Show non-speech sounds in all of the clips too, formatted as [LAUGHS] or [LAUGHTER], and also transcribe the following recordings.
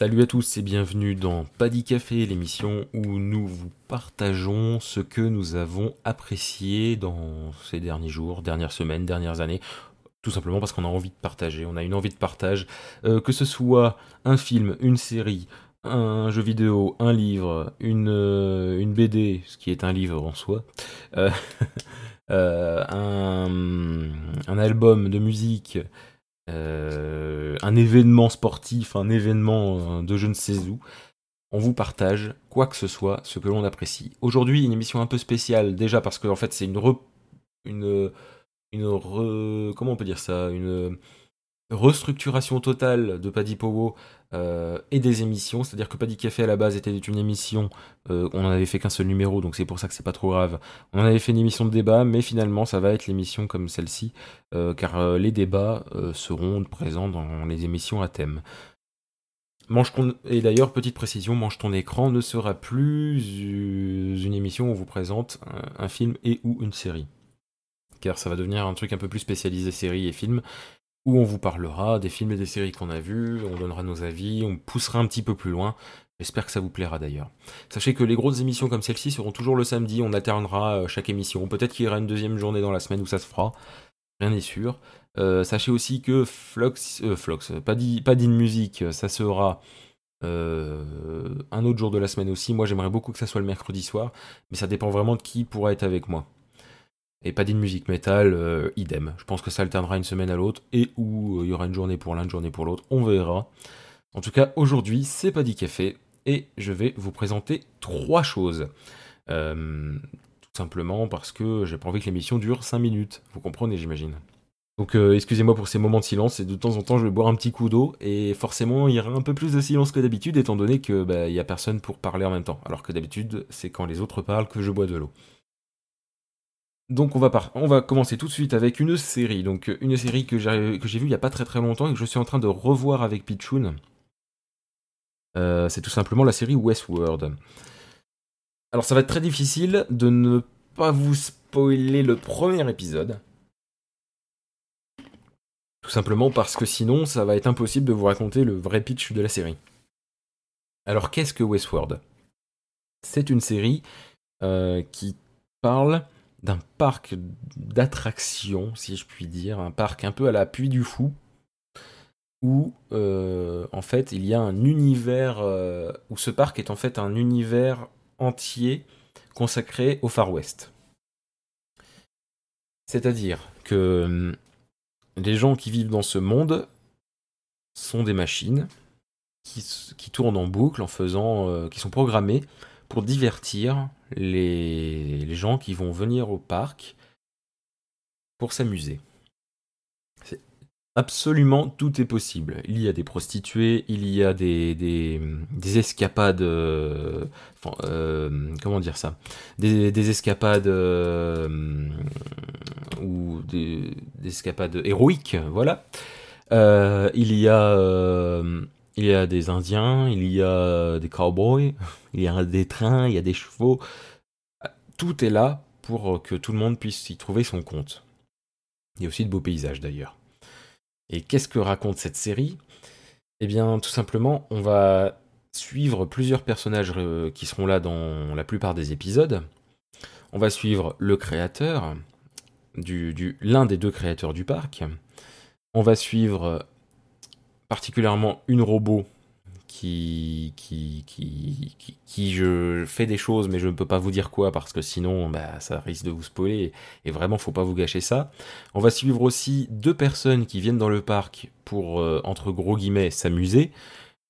Salut à tous et bienvenue dans Paddy Café, l'émission où nous vous partageons ce que nous avons apprécié dans ces derniers jours, dernières semaines, dernières années. Tout simplement parce qu'on a envie de partager, on a une envie de partage, euh, que ce soit un film, une série, un jeu vidéo, un livre, une, euh, BD, ce qui est un livre en soi, euh, [LAUGHS] un album de musique, euh, un événement sportif, un événement euh, de je ne sais où, on vous partage quoi que ce soit, ce que l'on apprécie. Aujourd'hui, une émission un peu spéciale, déjà parce que en fait c'est une une une comment on peut dire ça, une restructuration totale de Paddy Powo euh, et des émissions, c'est-à-dire que Paddy Café à la base était une émission, euh, on n'en avait fait qu'un seul numéro, donc c'est pour ça que c'est pas trop grave. On avait fait une émission de débat, mais finalement ça va être l'émission comme celle-ci, euh, car les débats seront présents dans les émissions à thème. Mange ton... Et d'ailleurs, petite précision, Mange ton écran ne sera plus une émission où on vous présente un, un film et ou une série. Car ça va devenir un truc un peu plus spécialisé série et film où on vous parlera des films et des séries qu'on a vus, on donnera nos avis, on poussera un petit peu plus loin. J'espère que ça vous plaira d'ailleurs. Sachez que les grosses émissions comme celle-ci seront toujours le samedi, on alternera euh, chaque émission. Peut-être qu'il y aura une deuxième journée dans la semaine où ça se fera, rien n'est sûr. Euh, sachez aussi que Flox, euh, Flox, pas de musique, ça sera un autre jour de la semaine aussi. Moi j'aimerais beaucoup que ça soit le mercredi soir, mais ça dépend vraiment de qui pourra être avec moi. Et pas d'une musique métal, euh, idem. Je pense que ça alternera une semaine à l'autre et où euh, il y aura une journée pour l'un, une journée pour l'autre. On verra. En tout cas, aujourd'hui, c'est pas dit café et je vais vous présenter trois choses. Euh, tout simplement parce que j'ai pas envie que l'émission dure 5 minutes. Vous comprenez, j'imagine. Donc excusez-moi pour ces moments de silence et de temps en temps je vais boire un petit coup d'eau et forcément il y aura un peu plus de silence que d'habitude étant donné que bah, il y a personne pour parler en même temps. Alors que d'habitude c'est quand les autres parlent que je bois de l'eau. Donc on va, commencer tout de suite avec une série. Donc une série que j'ai vue il n'y a pas très très longtemps et que je suis en train de revoir avec Pichoun. Euh, c'est tout simplement la série Westworld. Alors ça va être très difficile de ne pas vous spoiler le premier épisode. Tout simplement parce que sinon ça va être impossible de vous raconter le vrai pitch de la série. Alors qu'est-ce que Westworld? C'est une série euh, qui parle d'un parc d'attractions, si je puis dire, un parc un peu à la Puy du Fou, où euh, en fait il y a un univers, euh, où ce parc est en fait un univers entier consacré au Far West. C'est-à-dire que hum, les gens qui vivent dans ce monde sont des machines qui, tournent en boucle en faisant, euh, qui sont programmées pour divertir les, gens qui vont venir au parc pour s'amuser. Absolument tout est possible. Il y a des prostituées, il y a des, des, escapades. Euh, euh, comment dire ça? Des, escapades. Euh, ou des, escapades héroïques, voilà. il y a y a des Indiens, il y a des cowboys, [LAUGHS] il y a des trains, il y a des chevaux. Tout est là pour que tout le monde puisse y trouver son compte. Il y a aussi de beaux paysages d'ailleurs. Et qu'est-ce que raconte cette série? Eh bien, tout simplement, on va suivre plusieurs personnages euh, qui seront là dans la plupart des épisodes. On va suivre le créateur, du, l'un des deux créateurs du parc. On va suivre particulièrement une robot qui, qui, qui, qui, je fais des choses, mais je ne peux pas vous dire quoi parce que sinon, bah, ça risque de vous spoiler et vraiment, faut pas vous gâcher ça. On va suivre aussi deux personnes qui viennent dans le parc pour, euh, entre gros guillemets, s'amuser.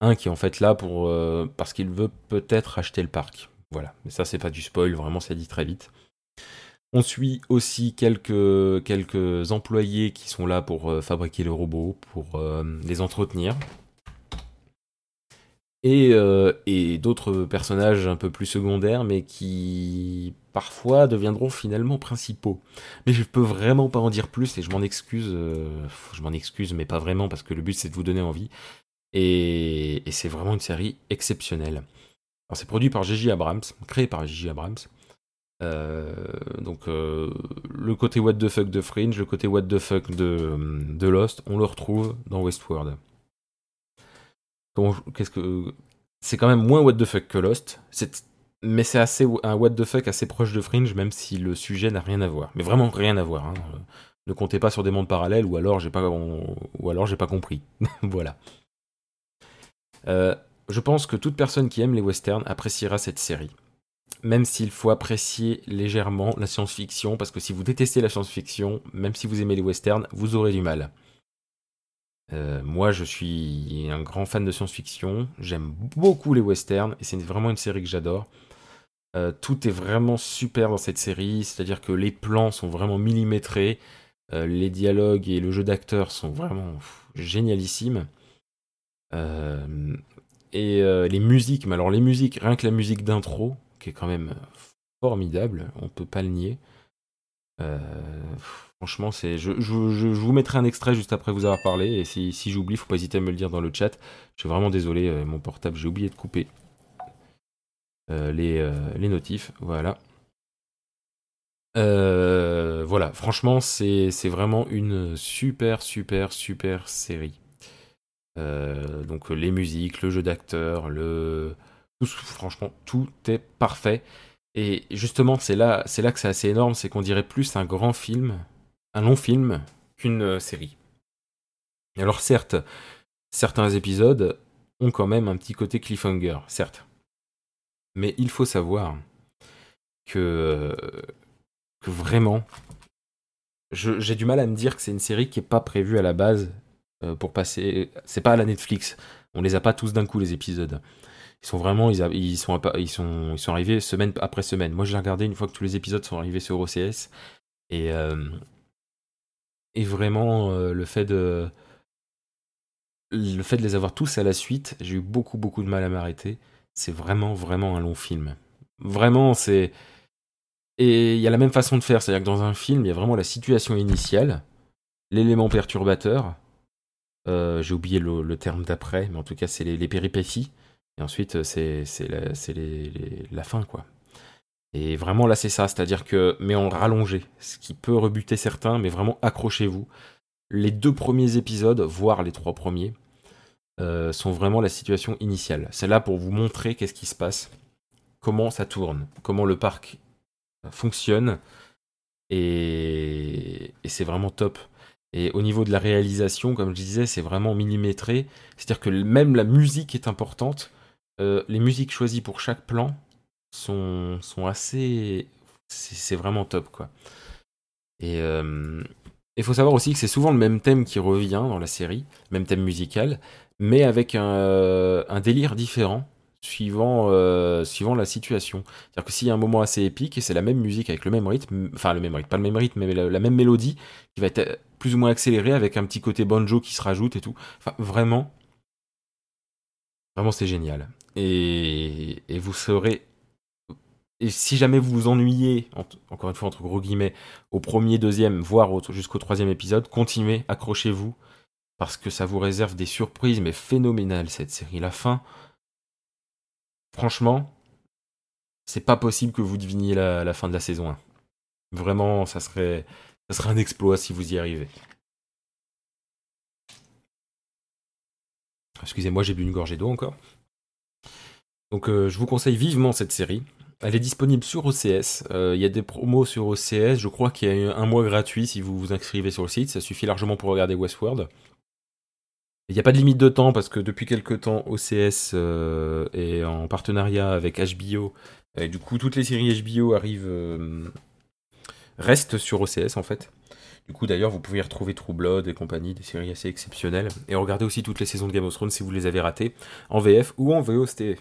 Un qui est en fait là pour, euh, parce qu'il veut peut-être acheter le parc. Voilà, mais ça, c'est pas du spoil, vraiment, ça dit très vite. On suit aussi quelques, employés qui sont là pour euh, fabriquer le robot, pour euh, les entretenir. Et, euh, et d'autres personnages un peu plus secondaires, mais qui parfois deviendront finalement principaux. Mais je peux vraiment pas en dire plus et je m'en excuse. je m'en excuse, mais pas vraiment parce que le but c'est de vous donner envie. Et, c'est vraiment une série exceptionnelle. C'est produit par Gigi Abrams, créé par Gigi Abrams. Euh, donc euh, le côté what the fuck de Fringe, le côté what the fuck de, Lost, on le retrouve dans Westworld. qu'est-ce que, c'est quand même moins what the fuck que Lost. Mais c'est assez un what the fuck assez proche de Fringe, même si le sujet n'a rien à voir. Mais vraiment rien à voir. Hein. Ne comptez pas sur des mondes parallèles, ou alors j'ai pas, ou alors j'ai pas compris. [LAUGHS] voilà. Euh, je pense que toute personne qui aime les westerns appréciera cette série. Même s'il faut apprécier légèrement la science-fiction, parce que si vous détestez la science-fiction, même si vous aimez les westerns, vous aurez du mal. Euh, moi, je suis un grand fan de science-fiction. J'aime beaucoup les westerns et c'est vraiment une série que j'adore. Euh, tout est vraiment super dans cette série, c'est-à-dire que les plans sont vraiment millimétrés, euh, les dialogues et le jeu d'acteurs sont vraiment génialissimes. et les musiques, mais alors les musiques, rien que la musique d'intro, qui est quand même formidable, on peut pas le nier. Franchement, c'est. Je, vous mettrai un extrait juste après vous avoir parlé. Et si, si j'oublie, faut pas hésiter à me le dire dans le chat. Je suis vraiment désolé, euh, mon portable, j'ai oublié de couper euh, les, euh, les notifs. Voilà. voilà, franchement, c'est vraiment une super, super, super série. donc les musiques, le jeu d'acteur, le. Franchement, tout est parfait. Et justement, c'est là, c'est là que c'est assez énorme, c'est qu'on dirait plus un grand film un long film qu'une euh, série. Alors certes, certains épisodes ont quand même un petit côté cliffhanger, certes. Mais il faut savoir que, vraiment, j'ai du mal à me dire que c'est une série qui n'est pas prévue à la base euh, pour passer. C'est pas à la Netflix. On les a pas tous d'un coup les épisodes. Ils sont vraiment, ils, sont, ils, sont, ils sont arrivés semaine après semaine. Moi, j'ai regardé une fois que tous les épisodes sont arrivés sur OCS. Et, et vraiment, euh, le fait de. Le fait de les avoir tous à la suite, j'ai eu beaucoup, beaucoup de mal à m'arrêter. C'est vraiment, vraiment un long film. Vraiment, c'est. Et il y a la même façon de faire, c'est-à-dire que dans un film, il y a vraiment la situation initiale, l'élément perturbateur, euh, j'ai oublié le, terme d'après, mais en tout cas, c'est les, péripéties, et ensuite, c'est la, la fin, quoi. Et vraiment là c'est ça, c'est-à-dire que, mais en rallongé, ce qui peut rebuter certains, mais vraiment accrochez-vous. Les deux premiers épisodes, voire les trois premiers, euh, sont vraiment la situation initiale. C'est là pour vous montrer qu'est-ce qui se passe, comment ça tourne, comment le parc fonctionne, et, c'est vraiment top. Et au niveau de la réalisation, comme je disais, c'est vraiment millimétré. C'est-à-dire que même la musique est importante. Euh, les musiques choisies pour chaque plan sont, sont assez. C'est vraiment top, quoi. Et il euh, faut savoir aussi que c'est souvent le même thème qui revient dans la série, même thème musical, mais avec un, euh, un délire différent suivant, suivant la situation. C'est-à-dire que s'il y a un moment assez épique, et c'est la même musique avec le même rythme, enfin le même rythme, pas le même rythme, mais la, même mélodie, qui va être plus ou moins accélérée avec un petit côté banjo qui se rajoute et tout. Enfin, vraiment, vraiment c'est génial. Et, vous serez et si jamais vous vous ennuyez, encore une fois entre gros guillemets, au premier, deuxième, voire jusqu'au troisième épisode, continuez, accrochez-vous, parce que ça vous réserve des surprises, mais phénoménales cette série. La fin, franchement, c'est pas possible que vous deviniez la, fin de la saison 1. Vraiment, ça serait, ça serait un exploit si vous y arrivez. Excusez-moi, j'ai bu une gorgée d'eau encore. Donc euh, je vous conseille vivement cette série. Elle est disponible sur OCS. Euh, il y a des promos sur OCS. Je crois qu'il y a un mois gratuit si vous vous inscrivez sur le site. Ça suffit largement pour regarder Westworld. Il n'y a pas de limite de temps parce que depuis quelques temps, OCS euh, est en partenariat avec HBO. Et du coup, toutes les séries HBO arrivent, restent sur OCS en fait. Du coup, d'ailleurs, vous pouvez y retrouver True Blood et compagnie, des séries assez exceptionnelles. Et regardez aussi toutes les saisons de Game of Thrones si vous les avez ratées, en VF ou en VOST.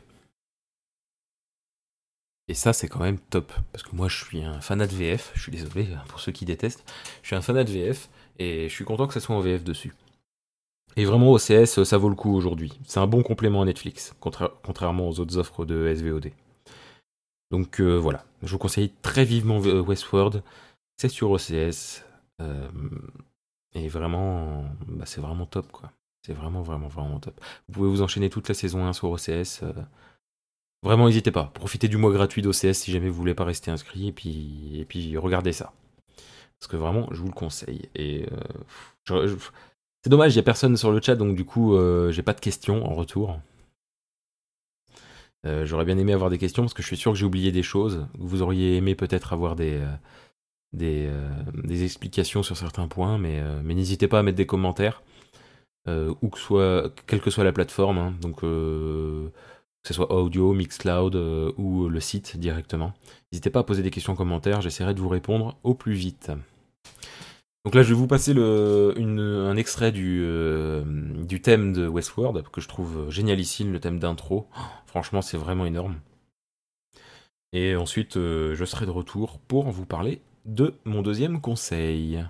Et ça, c'est quand même top. Parce que moi, je suis un fanat de VF. Je suis désolé pour ceux qui détestent. Je suis un fanat de VF. Et je suis content que ça soit en VF dessus. Et vraiment, OCS, ça vaut le coup aujourd'hui. C'est un bon complément à Netflix, contrairement aux autres offres de SVOD. Donc euh, voilà, je vous conseille très vivement Westworld. C'est sur OCS. Euh, et vraiment, bah, c'est vraiment top, quoi. C'est vraiment, vraiment, vraiment top. Vous pouvez vous enchaîner toute la saison 1 sur OCS. Vraiment, n'hésitez pas. Profitez du mois gratuit d'OCS si jamais vous voulez pas rester inscrit. Et puis, et puis regardez ça. Parce que vraiment, je vous le conseille. Et euh, C'est dommage, il n'y a personne sur le chat, donc du coup, euh, j'ai pas de questions en retour. Euh, j'aurais bien aimé avoir des questions parce que je suis sûr que j'ai oublié des choses. Vous auriez aimé peut-être avoir des, euh, des, des, explications sur certains points, mais, mais n'hésitez pas à mettre des commentaires, que soit, quelle que soit la plateforme, hein. donc que ce soit audio, Mixcloud ou le site directement. N'hésitez pas à poser des questions en commentaire, j'essaierai de vous répondre au plus vite. Donc là, je vais vous passer un extrait du, euh, du thème de Westworld, que je trouve génialissime, le thème d'intro. franchement, c'est vraiment énorme. Et ensuite, euh, je serai de retour pour vous parler de mon deuxième conseil.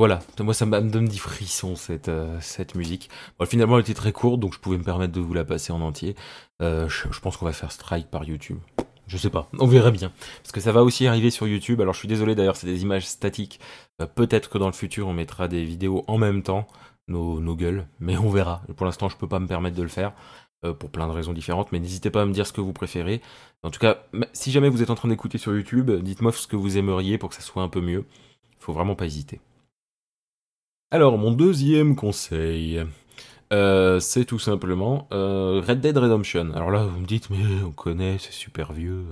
Voilà, moi ça me donne des frissons cette, euh, cette musique. finalement elle était très courte donc je pouvais me permettre de vous la passer en entier. Euh, je, pense qu'on va faire strike par YouTube. Je sais pas, on verra bien. Parce que ça va aussi arriver sur YouTube. Alors je suis désolé d'ailleurs, c'est des images statiques. Euh, peut-être que dans le futur on mettra des vidéos en même temps, nos, gueules, mais on verra. Pour l'instant je peux pas me permettre de le faire. pour plein de raisons différentes, mais n'hésitez pas à me dire ce que vous préférez. En tout cas, si jamais vous êtes en train d'écouter sur YouTube, dites-moi ce que vous aimeriez pour que ça soit un peu mieux. Faut vraiment pas hésiter. Alors, mon deuxième conseil, euh, c'est tout simplement euh, Red Dead Redemption. Alors là, vous me dites, mais on connaît, c'est super vieux,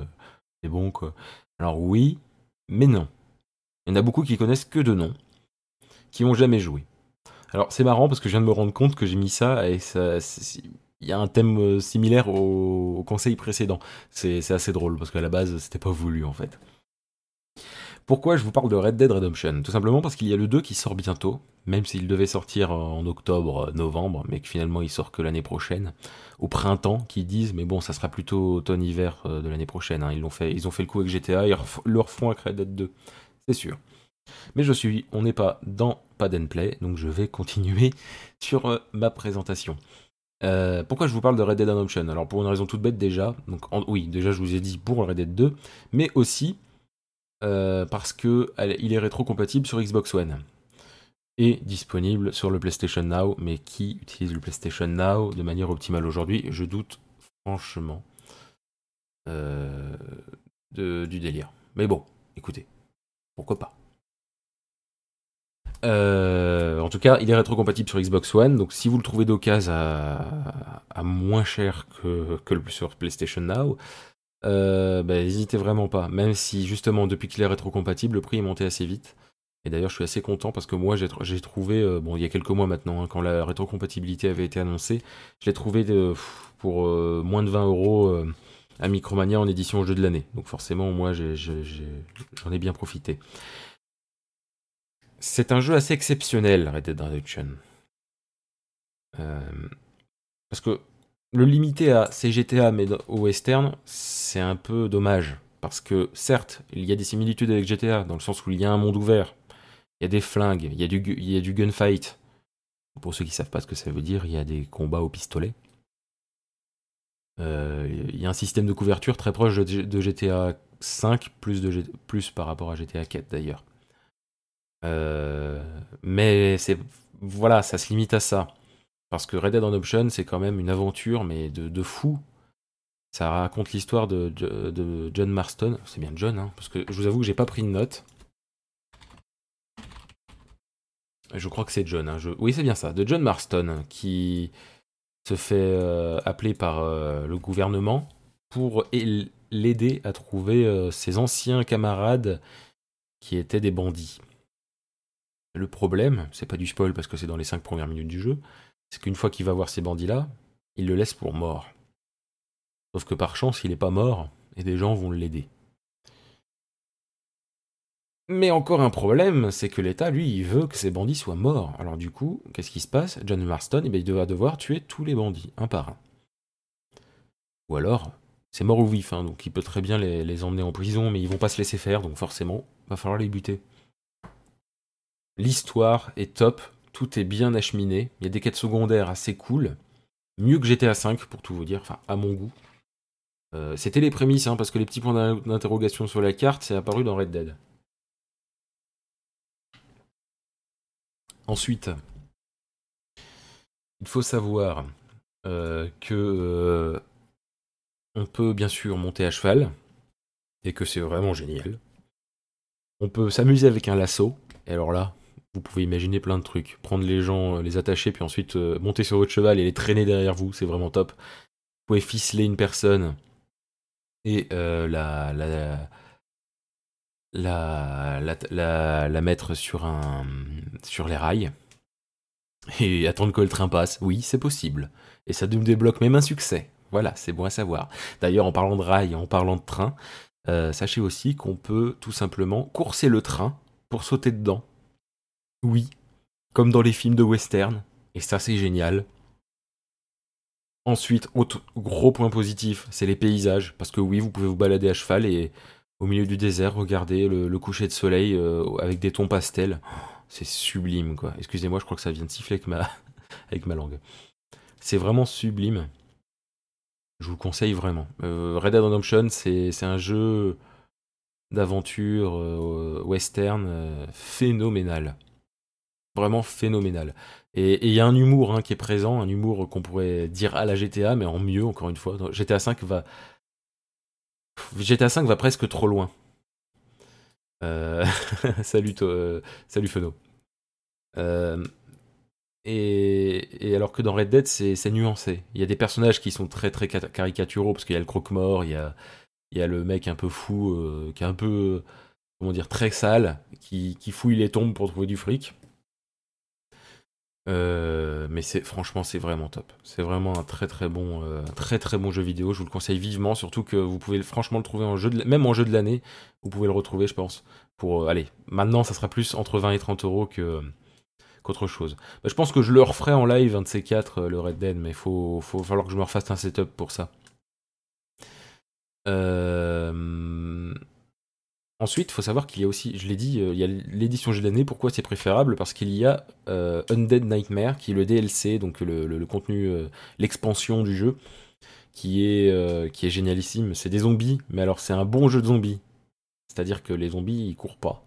c'est bon quoi. Alors oui, mais non. Il y en a beaucoup qui connaissent que de nom, qui n'ont jamais joué. Alors c'est marrant parce que je viens de me rendre compte que j'ai mis ça et ça, il y a un thème euh, similaire au, au conseil précédent. C'est assez drôle parce qu'à la base, c'était pas voulu en fait. Pourquoi je vous parle de Red Dead Redemption? Tout simplement parce qu'il y a le 2 qui sort bientôt, même s'il devait sortir en octobre, novembre, mais que finalement il sort que l'année prochaine, au printemps, qui disent mais bon ça sera plutôt automne-hiver euh, de l'année prochaine. Hein. Ils fait, ils ont fait le coup avec GTA, ils le refont avec Red Dead 2, c'est sûr. Mais je suis, on n'est pas dans Pad and Play, donc je vais [LAUGHS] continuer sur euh, ma présentation. Euh, pourquoi je vous parle de Red Dead Redemption? Alors pour une raison toute bête déjà, donc oui déjà je vous ai dit pour Red Dead 2, mais aussi euh, parce que il est rétro-compatible sur Xbox One et disponible sur le PlayStation Now. Mais qui utilise le PlayStation Now de manière optimale aujourd'hui? Je doute franchement euh, du délire. Mais bon, écoutez, pourquoi pas euh, en tout cas, il est rétro-compatible sur Xbox One, donc si vous le trouvez d'occasion à, moins cher que, sur PlayStation Now, euh, bah, n'hésitez vraiment pas. Même si justement depuis qu'il est rétrocompatible, le prix est monté assez vite. Et d'ailleurs, je suis assez content parce que moi, j'ai trouvé, euh, bon, il y a quelques mois maintenant, hein, quand la rétrocompatibilité avait été annoncée, je l'ai trouvé pour euh, moins de 20 euros à Micromania en édition jeu de l'année. Donc forcément, moi, j'en ai, bien profité. C'est un jeu assez exceptionnel, Red Dead Redemption. parce que le limiter à CGTA mais au western, c'est un peu dommage. Parce que certes, il y a des similitudes avec GTA, dans le sens où il y a un monde ouvert, il y a des flingues, il y a du, gunfight. Pour ceux qui ne savent pas ce que ça veut dire, il y a des combats au pistolet. Il y a un système de couverture très proche de, GTA 5, plus, par rapport à GTA 4 d'ailleurs. mais c'est voilà, ça se limite à ça. Parce que Red Dead Redemption, c'est quand même une aventure, mais de, fou. Ça raconte l'histoire de, John Marston. C'est bien John, hein, parce que je vous avoue que j'ai pas pris de note. Je crois que c'est John. Hein, oui, c'est bien ça. De John Marston, qui se fait euh, appeler par euh, le gouvernement pour l'aider à trouver euh, ses anciens camarades qui étaient des bandits. Le problème, c'est pas du spoil parce que c'est dans les 5 premières minutes du jeu, c'est qu'une fois qu'il va voir ces bandits-là, il le laisse pour mort. Sauf que par chance, il n'est pas mort, et des gens vont l'aider. Mais encore un problème, c'est que l'État, lui, il veut que ces bandits soient morts. Alors du coup, qu'est-ce qui se passe? John Marston, eh bien, il va devoir tuer tous les bandits, un par un. Ou alors, c'est mort ou vif, hein, donc il peut très bien les, les, emmener en prison, mais ils vont pas se laisser faire, donc forcément, va falloir les buter. L'histoire est top, tout est bien acheminé. Il y a des quêtes secondaires assez cool. Mieux que GTA V, pour tout vous dire, enfin, à mon goût. Euh, c'était les prémices, hein, parce que les petits points d'interrogation sur la carte, c'est apparu dans Red Dead. Ensuite, il faut savoir euh, que euh, on peut bien sûr monter à cheval, et que c'est vraiment génial. On peut s'amuser avec un lasso, et alors là, vous pouvez imaginer plein de trucs. Prendre les gens, euh, les attacher, puis ensuite euh, monter sur votre cheval et les traîner derrière vous, c'est vraiment top. Vous pouvez ficeler une personne et euh, la, la, la, la, mettre sur, un, sur les rails et attendre que le train passe. Oui, c'est possible. Et ça nous débloque même un succès. Voilà, c'est bon à savoir. D'ailleurs, en parlant de rails, en parlant de train, sachez aussi qu'on peut tout simplement courser le train pour sauter dedans oui, comme dans les films de western, et ça c'est génial. Ensuite, autre gros point positif, c'est les paysages, parce que oui, vous pouvez vous balader à cheval et au milieu du désert, regarder le, coucher de soleil euh, avec des tons pastels. C'est sublime, quoi. Excusez-moi, je crois que ça vient de siffler avec ma, [LAUGHS] avec ma langue. C'est vraiment sublime. Je vous le conseille vraiment. Euh, Red Dead Redemption, c'est un jeu d'aventure euh, western phénoménal vraiment phénoménal. Et il y a un humour hein, qui est présent, un humour qu'on pourrait dire à la GTA, mais en mieux, encore une fois. GTA 5 va. GTA 5 va presque trop loin. Euh, [LAUGHS] salut, euh, salut Feno. Euh, et, alors que dans Red Dead, c'est nuancé. Il y a des personnages qui sont très très caricaturaux, parce qu'il y a le croque-mort, il y a, il y a le mec un peu fou, qui est un peu, comment dire, très sale, qui, qui fouille les tombes pour trouver du fric. Euh, mais c'est franchement c'est vraiment top. C'est vraiment un très très bon euh, très très bon jeu vidéo. Je vous le conseille vivement, surtout que vous pouvez franchement le trouver en jeu de, même en jeu de l'année. Vous pouvez le retrouver, je pense. Pour euh, allez, maintenant ça sera plus entre 20 et 30 euros qu'autre chose. Bah, je pense que je le referai en live un de ces quatre le Red Dead, mais faut faut falloir que je me refasse un setup pour ça. Euh Ensuite, il faut savoir qu'il y a aussi, je l'ai dit, euh, il y a l'édition jeu d'année. Pourquoi c'est préférable? Parce qu'il y a euh, Undead Nightmare, qui est le DLC, donc le, contenu, euh, l'expansion du jeu, qui est, génialissime. C'est des zombies, mais alors c'est un bon jeu de zombies. C'est-à-dire que les zombies, ils courent pas.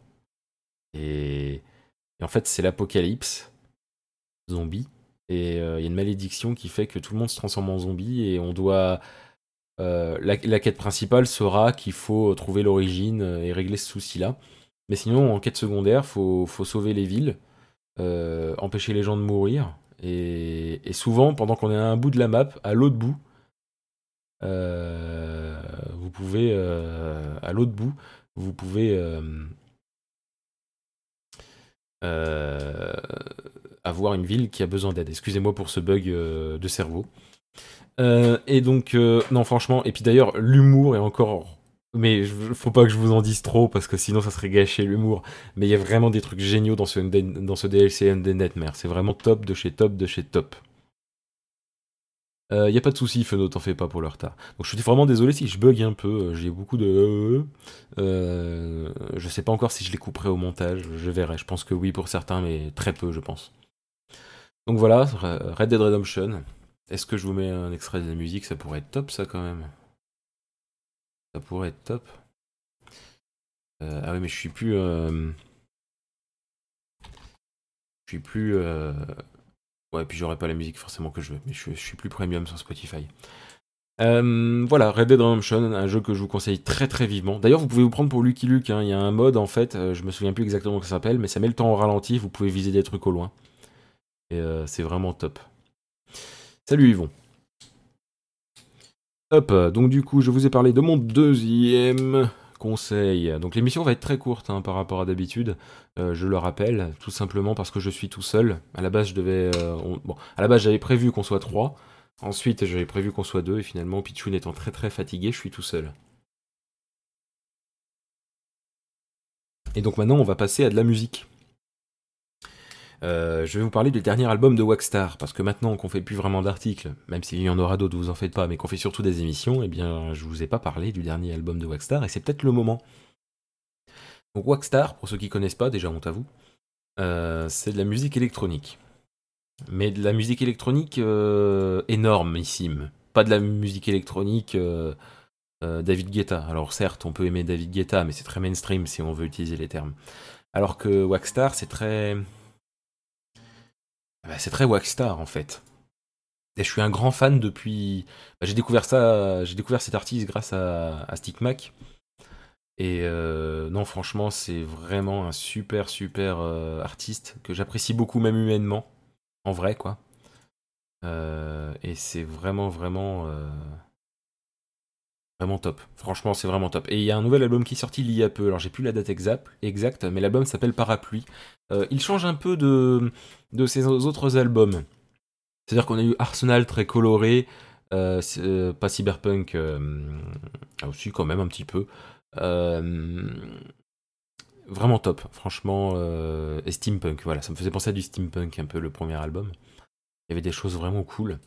Et en fait, c'est l'apocalypse zombie. Et il y a une malédiction qui fait que tout le monde se transforme en zombie et on doit euh, la, quête principale sera qu'il faut trouver l'origine euh, et régler ce souci-là. Mais sinon, en quête secondaire, faut, faut sauver les villes, euh, empêcher les gens de mourir. Et, souvent, pendant qu'on est à un bout de la map, à l'autre bout, vous pouvez, à l'autre bout, vous pouvez avoir une ville qui a besoin d'aide. Excusez-moi pour ce bug de cerveau. Euh, et donc, euh, non, franchement, et puis d'ailleurs, l'humour est encore. Mais faut pas que je vous en dise trop parce que sinon ça serait gâché l'humour. Mais il y a vraiment des trucs géniaux dans ce, dans ce DLC Undead Nightmare. C'est vraiment top de chez top de chez top. Il euh, n'y a pas de souci, Feno, t'en fais pas pour le retard. Donc je suis vraiment désolé si je bug un peu, j'ai beaucoup de... je sais pas encore si je les couperai au montage, je verrai. Je pense que oui pour certains, mais très peu, je pense. Donc voilà, Red Dead Redemption, Est-ce que je vous mets un extrait de la musique Ça pourrait être top, ça, quand même. Ça pourrait être top. Euh, ah oui, mais je suis plus. Euh, je suis plus. Euh, ouais, puis j'aurais pas la musique forcément que je veux, mais je, suis plus premium sur Spotify. voilà, Red Dead Redemption, un jeu que je vous conseille très très vivement. D'ailleurs, vous pouvez vous prendre pour Lucky Luke. Hein. Il y a un mode en fait, je me souviens plus exactement comment ça s'appelle, mais ça met le temps au ralenti. Vous pouvez viser des trucs au loin. Et c'est vraiment top. Salut Yvon. Hop, donc du coup, je vous ai parlé de mon deuxième conseil. Donc l'émission va être très courte hein, par rapport à d'habitude, euh, je le rappelle, tout simplement parce que je suis tout seul. À la base, euh, la base, j'avais prévu qu'on soit trois. Ensuite, j'avais prévu qu'on soit deux, et finalement, Pichoun étant très très fatigué, je suis tout seul. Et donc maintenant, on va passer à de la musique. Euh, je vais vous parler du dernier album de Waxstar, parce que maintenant qu'on fait plus vraiment d'articles, même s'il y en aura d'autres, vous en faites pas, mais qu'on fait surtout des émissions, eh bien, je vous ai pas parlé du dernier album de Waxstar, et c'est peut-être le moment. Donc Waxstar, pour ceux qui connaissent pas, déjà honte à vous, euh, c'est de la musique électronique. Mais de la musique électronique euh, énormissime. Pas de la musique électronique David Guetta. Alors certes, on peut aimer David Guetta, mais c'est très mainstream si on veut utiliser les termes. Alors que Waxstar, c'est très bah, c'est très Waxstar en fait. Et je suis un grand fan depuis. Bah, j'ai découvert ça, j'ai découvert cet artiste grâce à, à Stick Mac. Et euh, non, franchement, c'est vraiment un super, super euh, artiste que j'apprécie beaucoup, même humainement, en vrai, quoi. Euh, et c'est vraiment, vraiment, vraiment top. Franchement, c'est vraiment top. Et il y a un nouvel album qui est sorti il y a peu. Alors, j'ai plus la date exacte, mais l'album s'appelle Parapluie. il change un peu de de ses autres albums. C'est-à-dire qu'on a eu Arsenal très coloré, euh, euh, pas cyberpunk, euh, ah, aussi quand même un petit peu. vraiment top, franchement. et steampunk, voilà, ça me faisait penser à du steampunk un peu le premier album. Il y avait des choses vraiment cool.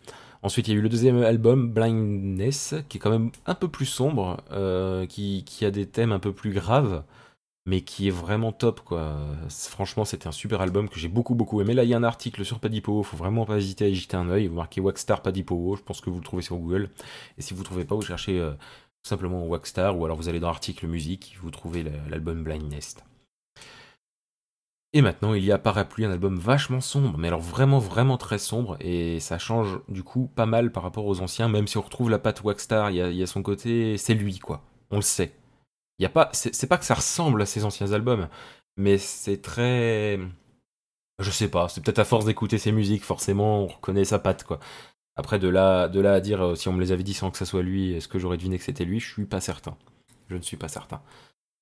Ensuite, il y a eu le deuxième album, Blindness, qui est quand même un peu plus sombre, qui, qui, a des thèmes un peu plus graves mais qui est vraiment top. Franchement, c'était un super album que j'ai beaucoup beaucoup aimé. Là, il y a un article sur Padipo, faut vraiment pas hésiter à y jeter un oeil. Vous marquez Waxstar Padipo, je pense que vous le trouvez sur Google. Et si vous ne trouvez pas, vous cherchez euh, tout simplement Waxstar ou alors vous allez dans l'article musique, vous trouvez l'album Blind Nest. Et maintenant, il y a Parapluie, un album vachement sombre, mais alors vraiment, vraiment très sombre, et ça change du coup pas mal par rapport aux anciens, même si on retrouve la patte Waxstar, il y a son côté, c'est lui quoi, on le sait, y a pas, c'est pas que ça ressemble à ses anciens albums, mais c'est très. Je sais pas, c'est peut-être à force d'écouter ses musiques, forcément, on reconnaît sa patte, quoi. Après, de là, de là à dire euh, si on me les avait dit sans que ça soit lui, est-ce que j'aurais deviné que c'était lui? Je suis pas certain. Je ne suis pas certain.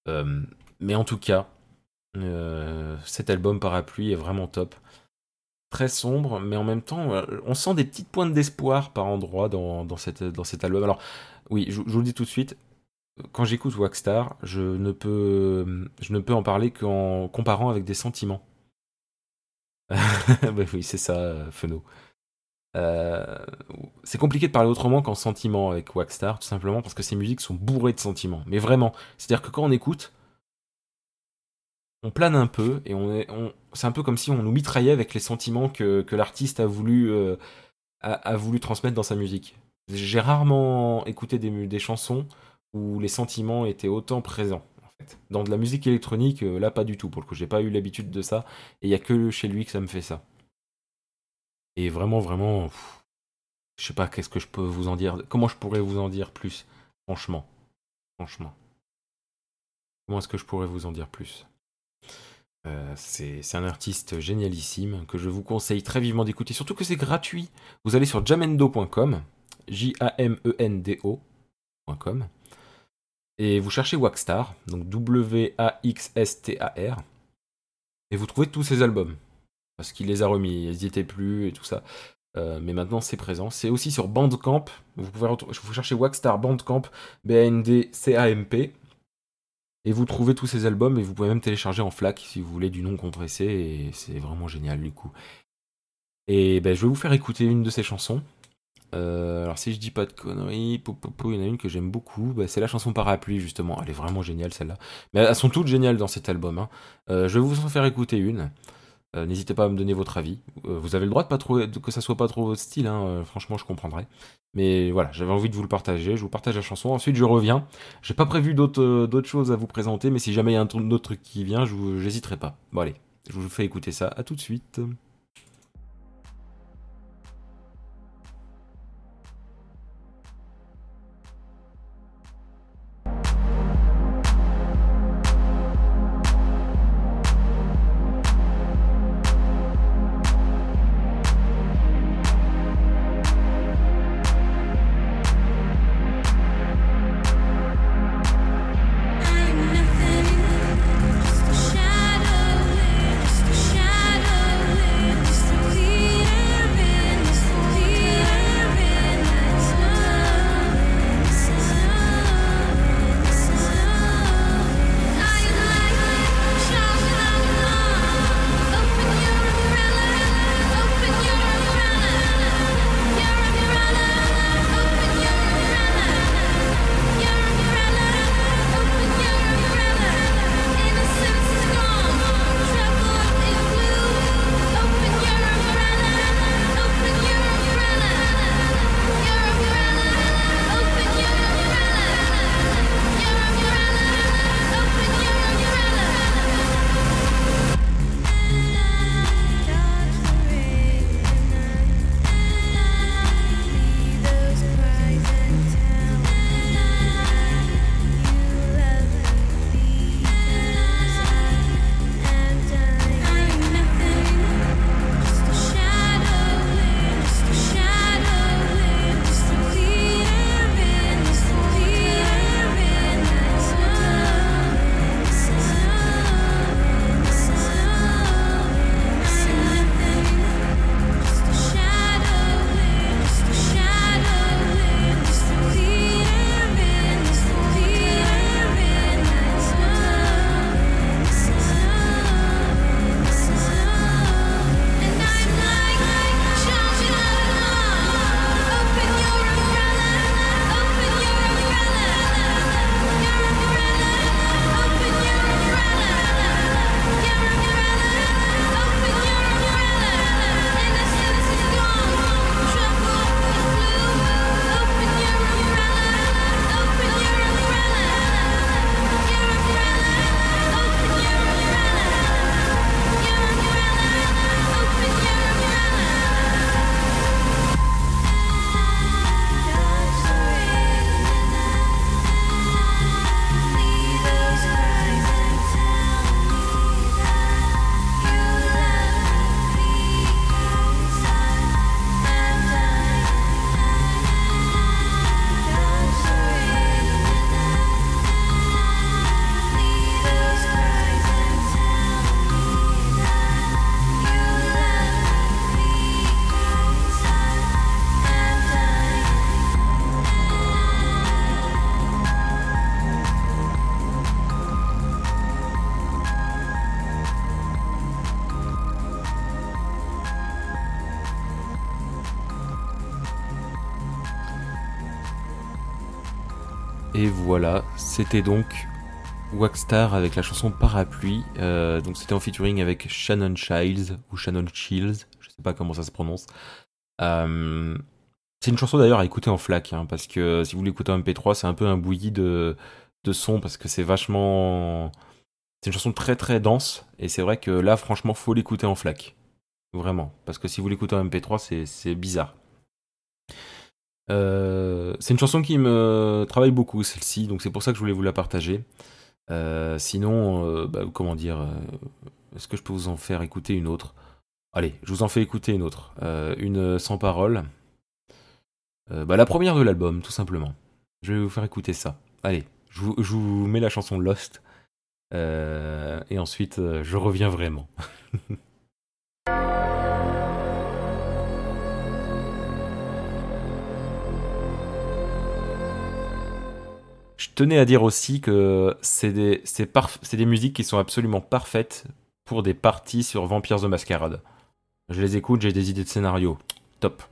Euh, mais en tout cas, euh, cet album Parapluie est vraiment top. Très sombre, mais en même temps, on sent des petites pointes d'espoir par endroits dans, dans, dans cet album. Alors, oui, je, vous le dis tout de suite, quand j'écoute Waxstar, je ne peux, je ne peux en parler qu'en comparant avec des sentiments. [LAUGHS] bah oui, c'est ça, Feno. Euh, c'est compliqué de parler autrement qu'en sentiments avec Waxstar, tout simplement parce que ces musiques sont bourrées de sentiments. Mais vraiment, c'est-à-dire que quand on écoute, on plane un peu et on est, c'est un peu comme si on nous mitraillait avec les sentiments que, l'artiste a voulu, euh, a, voulu transmettre dans sa musique. J'ai rarement écouté des, chansons où les sentiments étaient autant présents. En. Dans de la musique électronique, euh, là pas du tout, pour le coup, j'ai pas eu l'habitude de ça, et il y a que chez lui que ça me fait ça. Et vraiment, vraiment, je sais pas qu'est-ce que je peux vous en dire, comment je pourrais vous en dire plus, franchement. Franchement. Comment est-ce que je pourrais vous en dire plus? Euh, c'est un artiste génialissime que je vous conseille très vivement d'écouter, surtout que c'est gratuit. Vous allez sur jamendo.com, J-A-M-E-N-D-O.com, et vous cherchez Waxstar, donc W-A-X-S-T-A-R, et vous trouvez tous ses albums. Parce qu'il les a remis, ils n'y étaient plus et tout ça. Euh, mais maintenant c'est présent. C'est aussi sur Bandcamp. Vous pouvez vous cherchez Waxstar Bandcamp, B-A-N-D-C-A-M-P. Et vous trouvez tous ces albums et vous pouvez même télécharger en FLAC si vous voulez du nom compressé. Et c'est vraiment génial du coup. Et ben, je vais vous faire écouter une de ces chansons. Euh, alors si je dis pas de conneries, il y en a une que j'aime beaucoup, bah, c'est la chanson Parapluie justement, elle est vraiment géniale celle-là. Mais elles sont toutes géniales dans cet album. Hein. Euh, je vais vous en faire écouter une. N'hésitez pas à me donner votre avis. vous avez le droit de pas que ça soit pas trop votre style, hein, franchement je comprendrai. Mais voilà, j'avais envie de vous le partager. Je vous partage la chanson. Ensuite, je reviens. J'ai pas prévu d'autres choses à vous présenter, mais si jamais il y a un autre truc qui vient, je n'hésiterai pas. Bon, allez, je vous fais écouter ça. À tout de suite. Voilà, c'était donc Waxstar avec la chanson Parapluie. Euh, donc c'était en featuring avec Shannon Childs ou Shannon Childs, je sais pas comment ça se prononce. Euh, c'est une chanson d'ailleurs à écouter en flac, hein, parce que si vous l'écoutez en MP3, c'est un peu un bouilli de, de son parce que c'est vachement. C'est une chanson très très dense et c'est vrai que là, franchement, faut l'écouter en flac. Vraiment, parce que si vous l'écoutez en MP3, c'est bizarre. Euh, c'est une chanson qui me travaille beaucoup, celle-ci, donc c'est pour ça que je voulais vous la partager. Euh, sinon, euh, bah, comment dire, est-ce que je peux vous en faire écouter une autre? Allez, je vous en fais écouter une autre. une sans parole. bah, la première de l'album, tout simplement. Je vais vous faire écouter ça. Allez, je vous, je vous mets la chanson Lost. et ensuite, je reviens vraiment. [LAUGHS] tenais à dire aussi que c'est des, des musiques qui sont absolument parfaites pour des parties sur Vampires de Mascarade. Je les écoute, j'ai des idées de scénario. Top.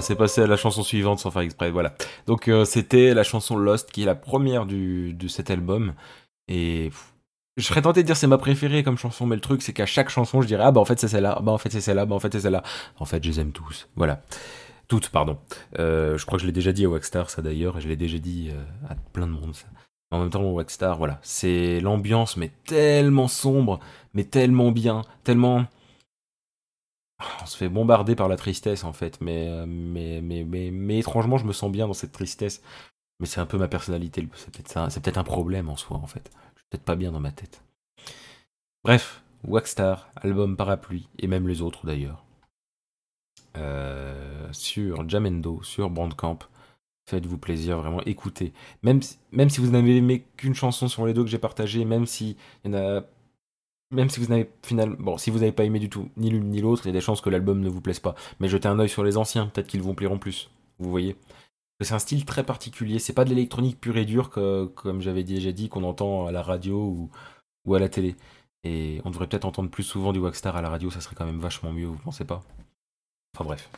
C'est passé à la chanson suivante sans faire exprès, voilà. Donc euh, c'était la chanson Lost qui est la première du, de cet album. Et je serais tenté de dire c'est ma préférée comme chanson, mais le truc c'est qu'à chaque chanson je dirais ah bah en fait c'est celle-là, bah en fait c'est celle-là, bah en fait c'est celle-là. En fait je les aime tous, voilà. Toutes, pardon. Euh, je crois que je l'ai déjà dit à Waxstar ça d'ailleurs, et je l'ai déjà dit euh, à plein de monde ça. En même temps, Waxstar, voilà, c'est l'ambiance, mais tellement sombre, mais tellement bien, tellement on se fait bombarder par la tristesse en fait, mais, mais, mais, mais, étrangement je me sens bien dans cette tristesse. Mais c'est un peu ma personnalité, c'est peut-être peut un problème en soi en fait. Je suis peut-être pas bien dans ma tête. Bref, Waxstar, album parapluie, et même les autres d'ailleurs. Euh, sur Jamendo, sur Bandcamp. Faites-vous plaisir, vraiment écoutez. Même, si vous n'avez aimé qu'une chanson sur les deux que j'ai partagé, même si y en a même si vous n'avez finalement, si vous n'avez pas aimé du tout ni l'une ni l'autre, il y a des chances que l'album ne vous plaise pas. Mais jetez un œil sur les anciens, peut-être qu'ils vous plairont plus. Vous voyez C'est un style très particulier. C'est pas de l'électronique pure et dure que, comme j'avais déjà dit, qu'on entend à la radio ou, ou à la télé. Et on devrait peut-être entendre plus souvent du Waxstar à la radio, ça serait quand même vachement mieux, vous pensez pas? Enfin bref.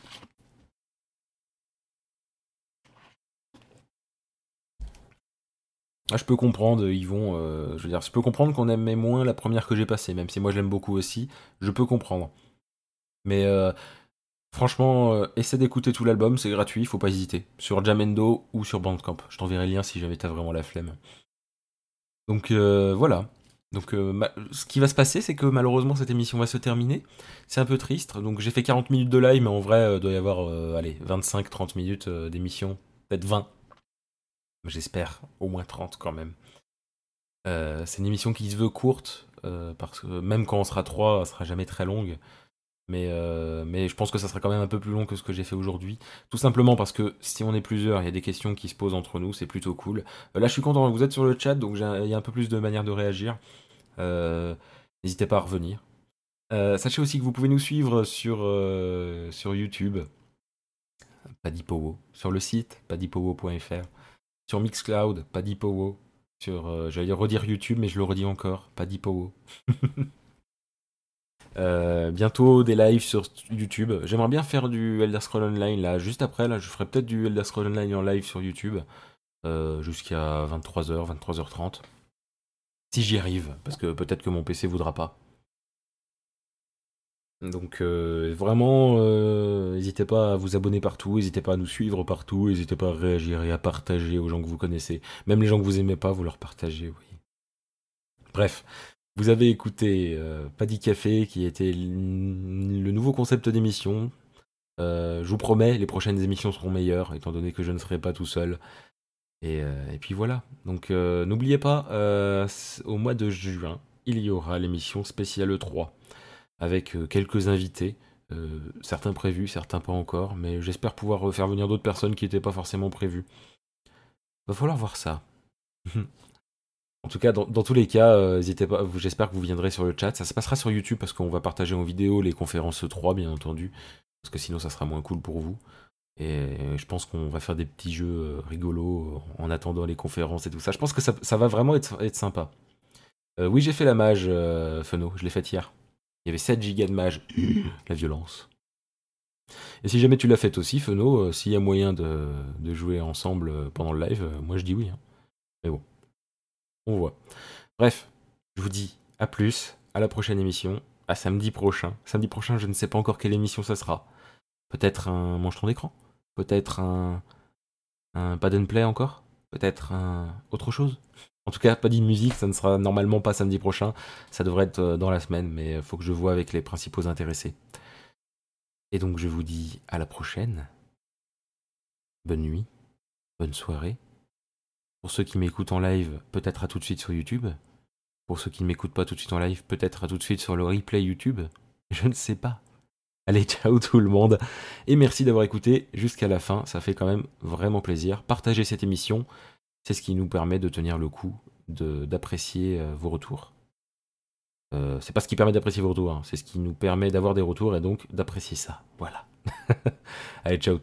Ah, je peux comprendre, ils vont. Euh, je veux dire, je peux comprendre qu'on aimait moins la première que j'ai passée, même si moi je l'aime beaucoup aussi. Je peux comprendre. Mais euh, franchement, euh, essaie d'écouter tout l'album, c'est gratuit, faut pas hésiter. Sur Jamendo ou sur Bandcamp. Je t'enverrai le lien si jamais t'as vraiment la flemme. Donc voilà. Donc ce qui va se passer, c'est que malheureusement cette émission va se terminer. C'est un peu triste. Donc j'ai fait 40 minutes de live, mais en vrai, il doit y avoir allez, 25-30 minutes d'émission. Peut-être 20 J'espère au moins 30 quand même. Euh, c'est une émission qui se veut courte, euh, parce que même quand on sera 3, elle sera jamais très longue. Mais, euh, mais je pense que ça sera quand même un peu plus long que ce que j'ai fait aujourd'hui. Tout simplement parce que si on est plusieurs, il y a des questions qui se posent entre nous, c'est plutôt cool. là, je suis content, vous êtes sur le chat, donc il y a un peu plus de manière de réagir. N'hésitez pas à revenir. sachez aussi que vous pouvez nous suivre sur, sur YouTube, Padipowo, sur le site padipowo.fr sur Mixcloud, pas d'Ipowo. Sur, euh, j'allais redire YouTube, mais je le redis encore, pas d'Ipowo. [LAUGHS] Euh, bientôt des lives sur YouTube. J'aimerais bien faire du Elder Scroll Online là, juste après. Je ferai peut-être du Elder Scroll Online en live sur YouTube euh, jusqu'à 23h, 23h30. Si j'y arrive, parce que peut-être que mon PC voudra pas. Donc euh, vraiment, euh, n'hésitez pas à vous abonner partout, n'hésitez pas à nous suivre partout, n'hésitez pas à réagir et à partager aux gens que vous connaissez. Même les gens que vous aimez pas, vous leur partagez, oui. Bref, vous avez écouté euh, Paddy Café, qui était le nouveau concept d'émission. je vous promets, les prochaines émissions seront meilleures, étant donné que je ne serai pas tout seul. Et, puis voilà. Donc n'oubliez pas, au mois de juin, il y aura l'émission spéciale 3 avec euh, quelques invités, euh, certains prévus, certains pas encore, mais j'espère pouvoir faire venir d'autres personnes qui n'étaient pas forcément prévues. Va falloir voir ça. [LAUGHS] en tout cas, dans, tous les cas, euh, pas, j'espère que vous viendrez sur le chat. Ça se passera sur YouTube parce qu'on va partager en vidéo les conférences 3, bien entendu, parce que sinon ça sera moins cool pour vous. Et je pense qu'on va faire des petits jeux rigolos en attendant les conférences et tout ça. Je pense que ça, va vraiment être, sympa. oui, j'ai fait la mage, Feno, je l'ai faite hier. Il y avait 7 gigas de mage. la violence. Et si jamais tu l'as fait aussi, Feno, euh, s'il y a moyen de, jouer ensemble euh, pendant le live, euh, moi je dis oui. Hein. Mais bon, on voit. Bref, je vous dis à plus, à la prochaine émission, à samedi prochain. Samedi prochain, je ne sais pas encore quelle émission ça sera. Peut-être un mange-ton d'écran Peut-être un, un pad and play encore Peut-être un autre chose en tout cas, pas dit musique, ça ne sera normalement pas samedi prochain. Ça devrait être euh, dans la semaine, mais il faut que je vois avec les principaux intéressés. Et donc, je vous dis à la prochaine. Bonne nuit, bonne soirée. Pour ceux qui m'écoutent en live, peut-être à tout de suite sur YouTube. Pour ceux qui ne m'écoutent pas tout de suite en live, peut-être à tout de suite sur le replay YouTube. [LAUGHS] Je ne sais pas. Allez, ciao tout le monde. Et merci d'avoir écouté jusqu'à la fin. Ça fait quand même vraiment plaisir. Partagez cette émission. C'est ce qui nous permet de tenir le coup, d'apprécier euh, vos retours. Euh, c'est pas ce qui permet d'apprécier vos retours, hein. c'est ce qui nous permet d'avoir des retours et donc d'apprécier ça. Voilà. [LAUGHS] Allez, ciao.